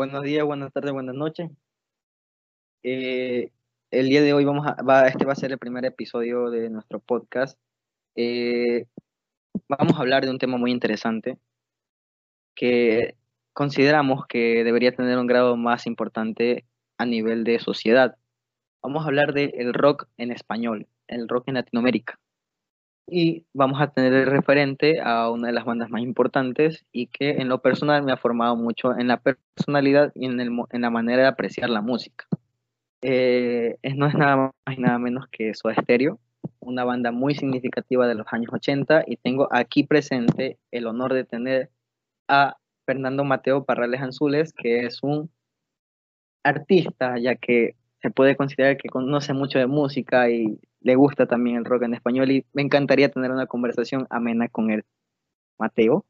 Buenos días, buenas tardes, buenas noches. Eh, el día de hoy vamos a, va, este va a ser el primer episodio de nuestro podcast. Eh, vamos a hablar de un tema muy interesante que consideramos que debería tener un grado más importante a nivel de sociedad. Vamos a hablar del rock en español, el rock en Latinoamérica y vamos a tener el referente a una de las bandas más importantes y que en lo personal me ha formado mucho en la personalidad y en, el, en la manera de apreciar la música. Eh, no es nada más y nada menos que Soda Stereo, una banda muy significativa de los años 80 y tengo aquí presente el honor de tener a Fernando Mateo Parrales Anzules, que es un artista, ya que se puede considerar que conoce mucho de música y le gusta también el rock en español y me encantaría tener una conversación amena con él. Mateo.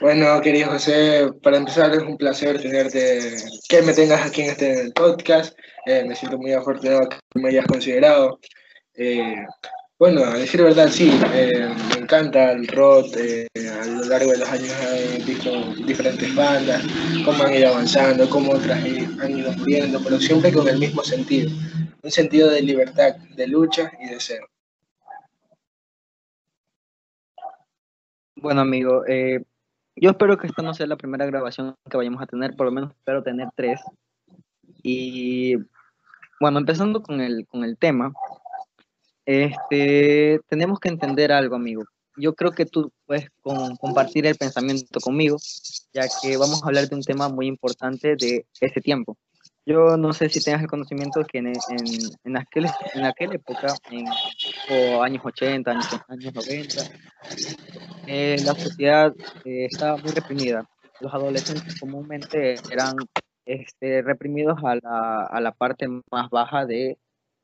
Bueno, querido José, para empezar es un placer tenerte, que me tengas aquí en este podcast. Eh, me siento muy afortunado que me hayas considerado. Eh, bueno, a decir verdad, sí, eh, me encanta el rock. a lo largo de los años he visto diferentes bandas, cómo han ido avanzando, cómo otras han ido muriendo, pero siempre con el mismo sentido un sentido de libertad, de lucha y de ser. Bueno, amigo, eh, yo espero que esta no sea la primera grabación que vayamos a tener, por lo menos espero tener tres. Y bueno, empezando con el, con el tema, este, tenemos que entender algo, amigo. Yo creo que tú puedes compartir el pensamiento conmigo, ya que vamos a hablar de un tema muy importante de ese tiempo. Yo no sé si tengas el conocimiento que en, en, en, aquel, en aquella época, en o años 80, años, años 90, eh, la sociedad eh, estaba muy reprimida. Los adolescentes comúnmente eran este, reprimidos a la, a la parte más baja de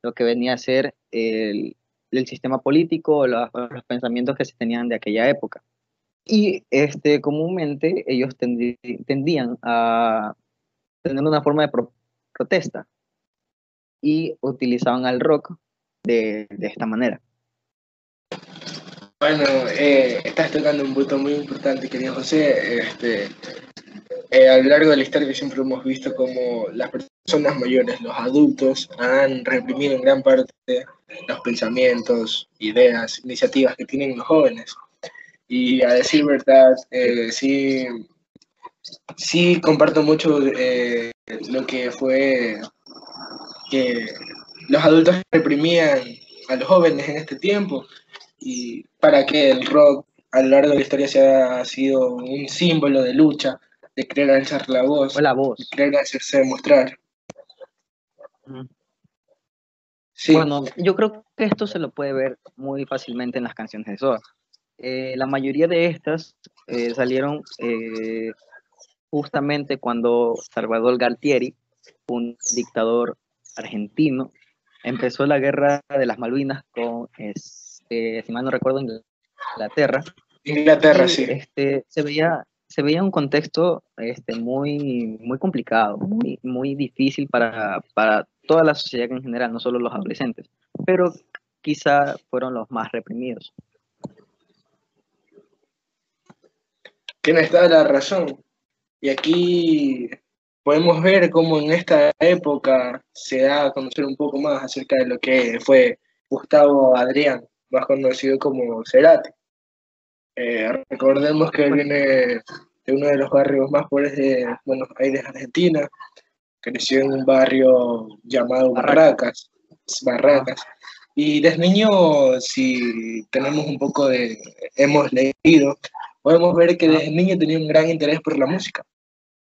lo que venía a ser el, el sistema político, los, los, pensamientos que se tenían de aquella época. Y este, comúnmente ellos tendían a tener una forma de, protesta y utilizaban al rock de, de esta manera. Bueno, eh, estás tocando un punto muy importante, querido José. Este, eh, a lo largo de la historia siempre hemos visto como las personas mayores, los adultos, han reprimido en gran parte los pensamientos, ideas, iniciativas que tienen los jóvenes. Y a decir verdad, eh, sí, sí comparto mucho eh, lo que fue que los adultos reprimían a los jóvenes en este tiempo y para que el rock a lo largo de la historia se ha sido un símbolo de lucha, de querer alzar la voz, la voz. de querer hacerse demostrar. Sí. Bueno, yo creo que esto se lo puede ver muy fácilmente en las canciones de Soda. Eh, la mayoría de estas eh, salieron justamente cuando Salvador Galtieri, un dictador argentino, empezó la guerra de las Malvinas con, este, si mal no recuerdo, Inglaterra. Inglaterra, sí. Este, se, veía, se veía un contexto este, muy, muy complicado, muy, muy difícil para, para toda la sociedad en general, no solo los adolescentes, pero quizá fueron los más reprimidos. Tienes toda la razón. Y aquí podemos ver cómo en esta época se da a conocer un poco más acerca de lo que fue Gustavo Adrián, más conocido como Cerati. Eh, recordemos que él viene de uno de los barrios más pobres de Buenos Aires, Argentina. Creció en un barrio llamado Barracas. Barracas. Y desde niño, si tenemos un poco de, hemos leído, podemos ver que desde niño tenía un gran interés por la música.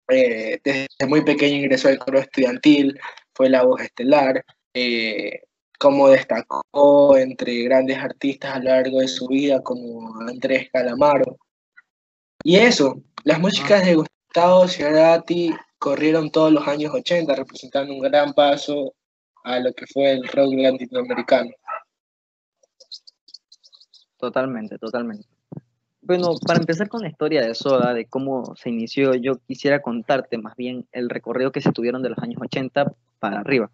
Eh, desde muy pequeño ingresó al coro estudiantil, fue la voz estelar, eh, como destacó entre grandes artistas a lo largo de su vida como Andrés Calamaro. Y eso, las músicas de Gustavo Cerati corrieron todos los años 80, representando un gran paso a lo que fue el rock latinoamericano. Totalmente, totalmente. Bueno, para empezar con la historia de Soda, de cómo se inició, yo quisiera contarte más bien el recorrido que se tuvieron de los años 80 para arriba.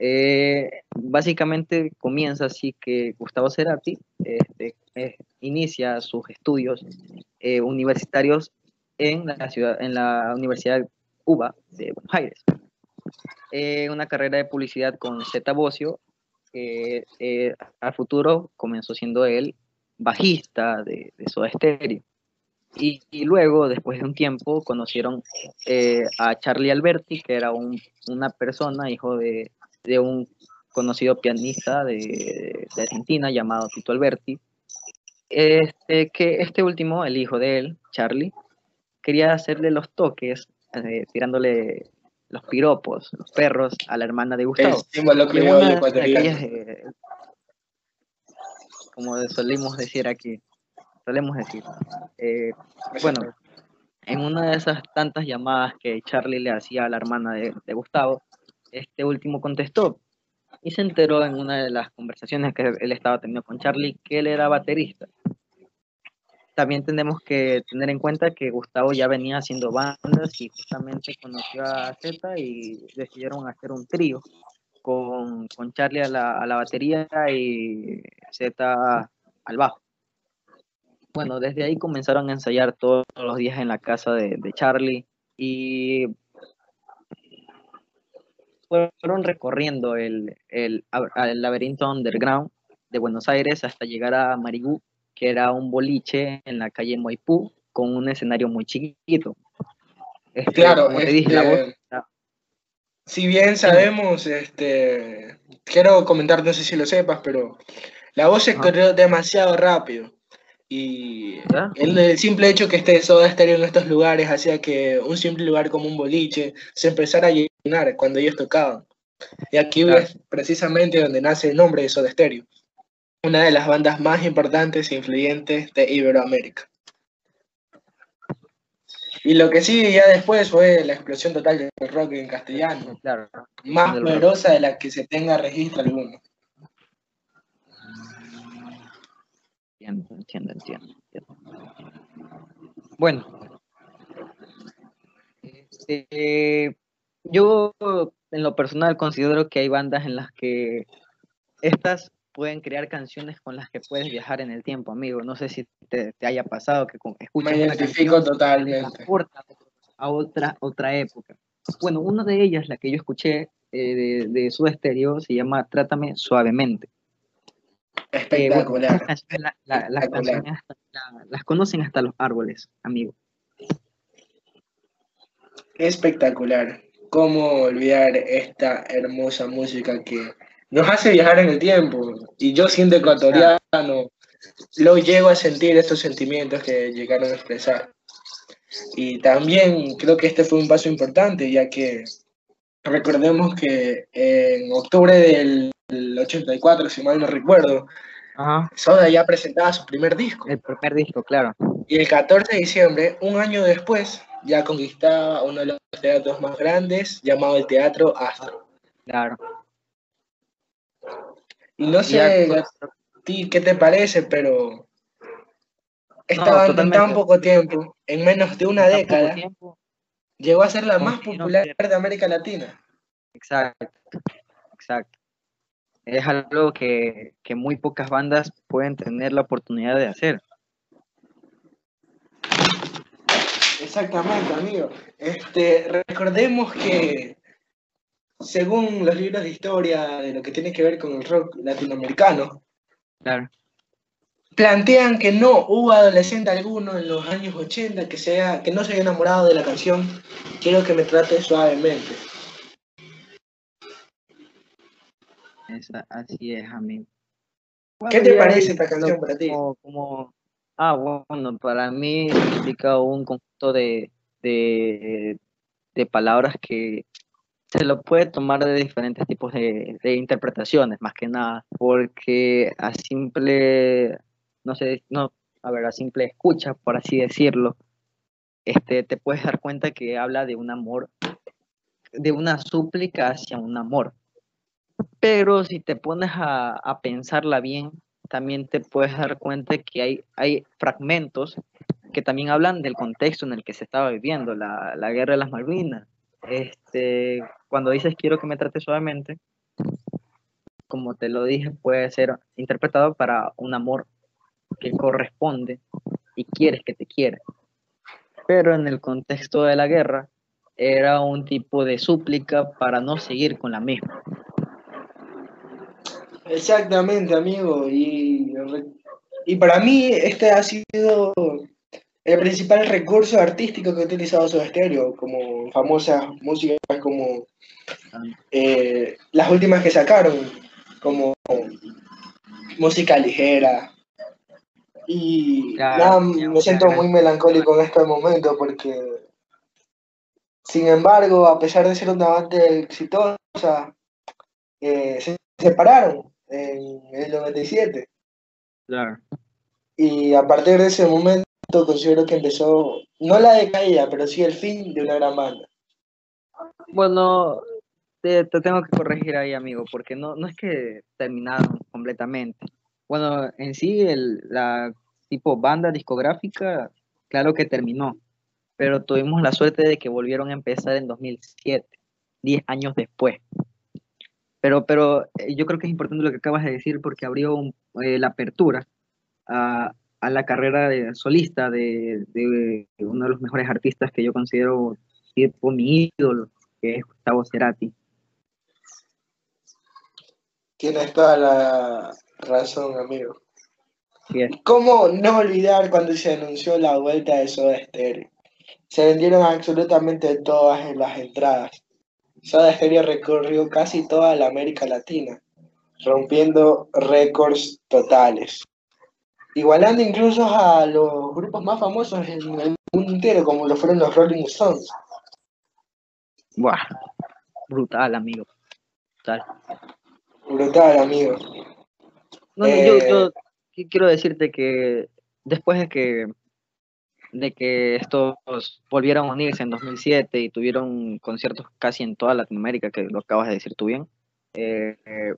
Eh, básicamente comienza así que Gustavo Cerati este, eh, inicia sus estudios eh, universitarios en la ciudad, en la Universidad UBA de Buenos Aires. Eh, una carrera de publicidad con Zeta Bocio, eh, al futuro comenzó siendo él bajista de, de Soda Stereo. Y, y, luego, después de un tiempo, conocieron eh, a Charlie Alberti, que era un, una persona, hijo de, de, un conocido pianista de, de, Argentina llamado Tito Alberti. Este, que este último, el hijo de él, Charlie, quería hacerle los toques, eh, tirándole los piropos, los perros, a la hermana de Gustavo. Eh, como solemos decir aquí, solemos decir. Eh, bueno, en una de esas tantas llamadas que Charlie le hacía a la hermana de, de, Gustavo, este último contestó y se enteró en una de las conversaciones que él estaba teniendo con Charlie que él era baterista también tenemos que tener en cuenta que Gustavo ya venía haciendo bandas y justamente conoció a Z y decidieron hacer un trío con, con Charlie a la, a la, batería y Z al bajo. Bueno, desde ahí comenzaron a ensayar todos los días en la casa de, de Charlie y fueron recorriendo el, el, el laberinto underground de Buenos Aires hasta llegar a Marigú, que era un boliche en la calle Moipú con un escenario muy chiquito. Este, claro, este, dije, la voz, si bien sabemos, este, quiero comentar, no sé si lo sepas, pero la voz se corrió demasiado rápido. Y el, simple hecho que esté Soda Stereo en estos lugares hacía que un simple lugar como un boliche se empezara a llenar cuando ellos tocaban. Y aquí es precisamente donde nace el nombre de Soda Stereo una de las bandas más importantes e influyentes de Iberoamérica. Y lo que sigue ya después fue la explosión total del rock en castellano, claro, más poderosa de la que se tenga registro alguno. Entiendo, entiendo, entiendo. Bueno, este, yo en lo personal considero que hay bandas en las que estas pueden crear canciones con las que puedes viajar en el tiempo, amigo. No sé si te, te haya pasado que con, escuchas Me identifico totalmente. a otra, otra época. Bueno, una de ellas, la que yo escuché eh, de, de, su estéreo, se llama Trátame Suavemente. Espectacular. Eh, la, la, las las conocen hasta los árboles, amigo. Espectacular. ¿Cómo olvidar esta hermosa música que nos hace viajar en el tiempo. Y yo siendo ecuatoriano, lo llego a sentir estos sentimientos que llegaron a expresar. Y también creo que este fue un paso importante, ya que recordemos que en octubre del 84, si mal no recuerdo, Soda ya presentaba su primer disco. El primer disco, claro. Y el 14 de diciembre, un año después, ya conquistaba uno de los teatros más grandes, llamado el Teatro Astro. Claro. Y no sé a ti qué te parece, pero esta en tan poco tiempo, en menos de una década, llegó a ser la más popular de América Latina. Exacto, exacto. Es algo que, que muy pocas bandas pueden tener la oportunidad de hacer. Exactamente, amigo. Este, recordemos que según los libros de historia de lo que tiene que ver con el rock latinoamericano, claro. plantean que no hubo adolescente alguno en los años 80 que, sea, que no se haya enamorado de la canción Quiero que me trate suavemente. así es, amigo. ¿Qué te parece esta canción para ti? Como, ah, bueno, para mí significa un conjunto de, de, de palabras que se lo puede tomar de diferentes tipos de, interpretaciones, más que nada, porque a simple, no sé, no, a ver, a simple escucha, por así decirlo, este, te puedes dar cuenta que habla de un amor, de una súplica hacia un amor. Pero si te pones a, a pensarla bien, también te puedes dar cuenta que hay, hay fragmentos que también hablan del contexto en el que se estaba viviendo, la, la guerra de las Malvinas, este, cuando dices quiero que me trate suavemente, como te lo dije, puede ser interpretado para un amor que corresponde y quieres que te quiera. pero en el contexto de la guerra era un tipo de súplica para no seguir con la misma. Exactamente, amigo. Y, para mí este ha sido el principal recurso artístico que ha utilizado su estéreo, como famosas músicas como eh, las últimas que sacaron, como música ligera. Y me siento muy melancólico en este momento porque, sin embargo, a pesar de ser una banda exitosa, eh, se separaron en el 97. Claro. Y a partir de ese momento considero que empezó, no la decaída, pero sí el fin de una gran banda. Bueno, te, tengo que corregir ahí, amigo, porque no, no es que terminaron completamente. Bueno, en sí, el, la tipo banda discográfica, claro que terminó, pero tuvimos la suerte de que volvieron a empezar en 2007, 10 años después. Pero, pero eh, yo creo que es importante lo que acabas de decir porque abrió eh, la apertura a, a, la carrera de solista de, de, uno de los mejores artistas que yo considero tipo mi ídolo, que es Gustavo Cerati. Tienes toda la razón, amigo. ¿Cómo no olvidar cuando se anunció la vuelta de Soda Stereo? Se vendieron absolutamente todas las entradas. Soda Stereo recorrió casi toda la América Latina, rompiendo récords totales. Igualando incluso a los grupos más famosos en el mundo entero, como lo fueron los Rolling Stones. Buah, brutal, amigo. Brutal. Brutal, amigo. yo, yo eh, quiero decirte que después de que de que estos volvieron a unirse en 2007 y tuvieron conciertos casi en toda Latinoamérica, que lo acabas de decir tú bien, eh,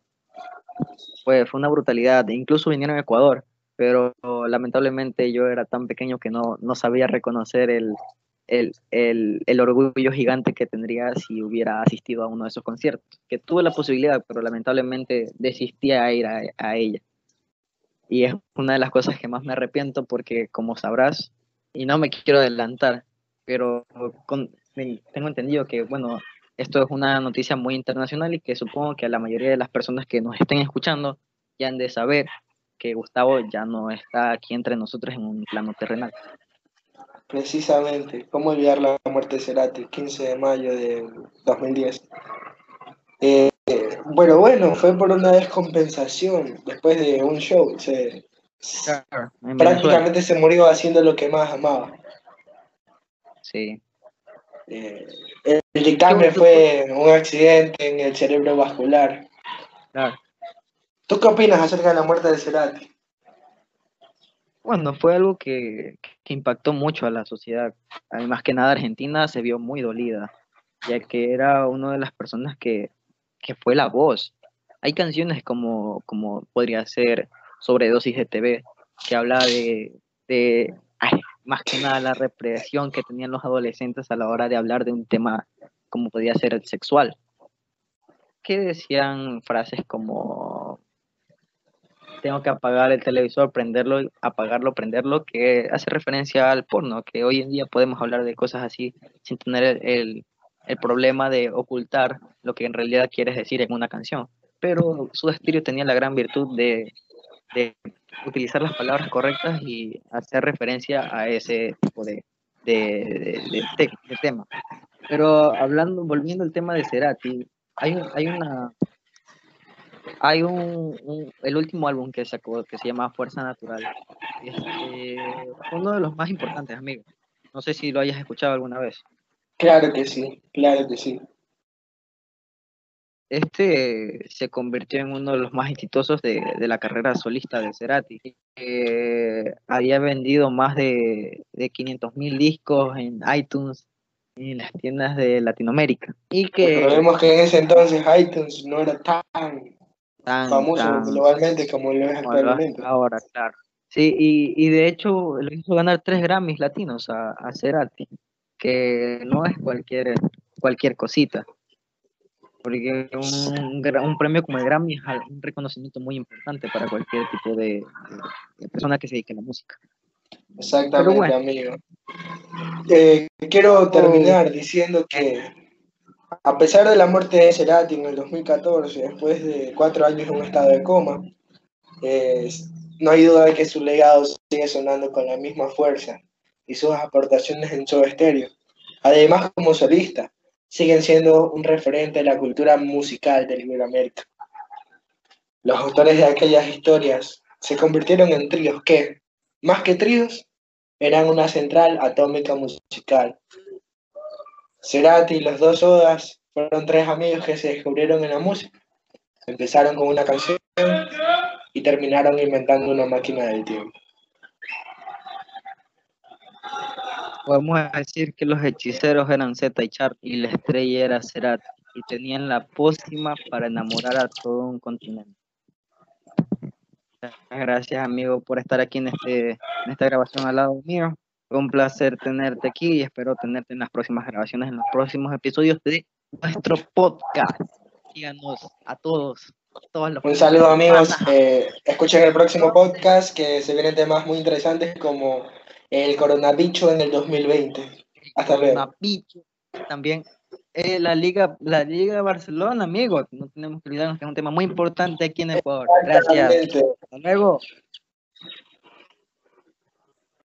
fue, fue una brutalidad. Incluso vinieron a Ecuador, pero lamentablemente yo era tan pequeño que no, no sabía reconocer el, el, el, el, orgullo gigante que tendría si hubiera asistido a uno de esos conciertos, que tuve la posibilidad, pero lamentablemente desistí a ir a, a ella. Y es una de las cosas que más me arrepiento porque, como sabrás, y no me quiero adelantar, pero tengo entendido que, bueno, esto es una noticia muy internacional y que supongo que a la mayoría de las personas que nos estén escuchando ya han de saber que Gustavo ya no está aquí entre nosotros en un plano terrenal. Precisamente, ¿cómo olvidar la muerte de Cerati, 15 de mayo de 2010? Eh, bueno, bueno, fue por una descompensación después de un show. Se, prácticamente se murió haciendo lo que más amaba. Sí. Eh, el dictamen fue un accidente en el cerebro vascular. Claro. ¿Tú qué opinas acerca de la muerte de Cerati? Bueno, fue algo que, que, impactó mucho a la sociedad. Además que nada, Argentina se vio muy dolida, ya que era una de las personas que, que fue la voz. Hay canciones como, como podría ser sobredosis de TV, que habla de, de más que nada la represión que tenían los adolescentes a la hora de hablar de un tema como podía ser el sexual. Que decían frases como tengo que apagar el televisor, prenderlo, apagarlo, prenderlo, que hace referencia al porno, que hoy en día podemos hablar de cosas así sin tener el, el problema de ocultar lo que en realidad quieres decir en una canción. Pero su Stereo tenía la gran virtud de, de, utilizar las palabras correctas y hacer referencia a ese tipo de, de, de, tema. Pero hablando, volviendo al tema de Cerati, hay, hay una hay un, el último álbum que sacó que se llama Fuerza Natural. Este, uno de los más importantes, amigo. No sé si lo hayas escuchado alguna vez. Claro que sí, claro que sí. Este se convirtió en uno de los más exitosos de, la carrera solista de Cerati. había vendido más de, de 500 mil discos en iTunes en las tiendas de Latinoamérica. Y que... vemos que en ese entonces iTunes no era tan, famoso globalmente como lo es actualmente. Ahora, claro. Sí, y, y, de hecho le hizo ganar tres Grammys latinos a, a Cerati, que no es cualquier, cualquier cosita porque un, un, premio como el Grammy es un reconocimiento muy importante para cualquier tipo de, persona que se dedique a la música. Exactamente, amigo. eh, quiero terminar diciendo que a pesar de la muerte de Cerati en el 2014, después de cuatro años en un estado de coma, no hay duda de que su legado sigue sonando con la misma fuerza y sus aportaciones en su estéreo. Además, como solista, siguen siendo un referente de la cultura musical de Iberoamérica. Los autores de aquellas historias se convirtieron en tríos que, más que tríos, eran una central atómica musical. Cerati y los dos Odas fueron tres amigos que se descubrieron en la música. Empezaron con una canción y terminaron inventando una máquina del tiempo. Podemos decir que los hechiceros eran Zeta y Char y la estrella era Cerati y tenían la pócima para enamorar a todo un continente. Gracias, amigo, por estar aquí en, este, en esta grabación al lado mío. Un placer tenerte aquí y espero tenerte en las próximas grabaciones, en los próximos episodios de nuestro podcast. Síganos a todos. un saludo, amigos. Eh, escuchen el próximo podcast que se vienen temas muy interesantes como el coronavirus en el 2020. Hasta luego. También eh, la Liga la Liga de Barcelona, amigos. No tenemos que olvidarnos que es un tema muy importante aquí en Ecuador. Gracias. Hasta luego.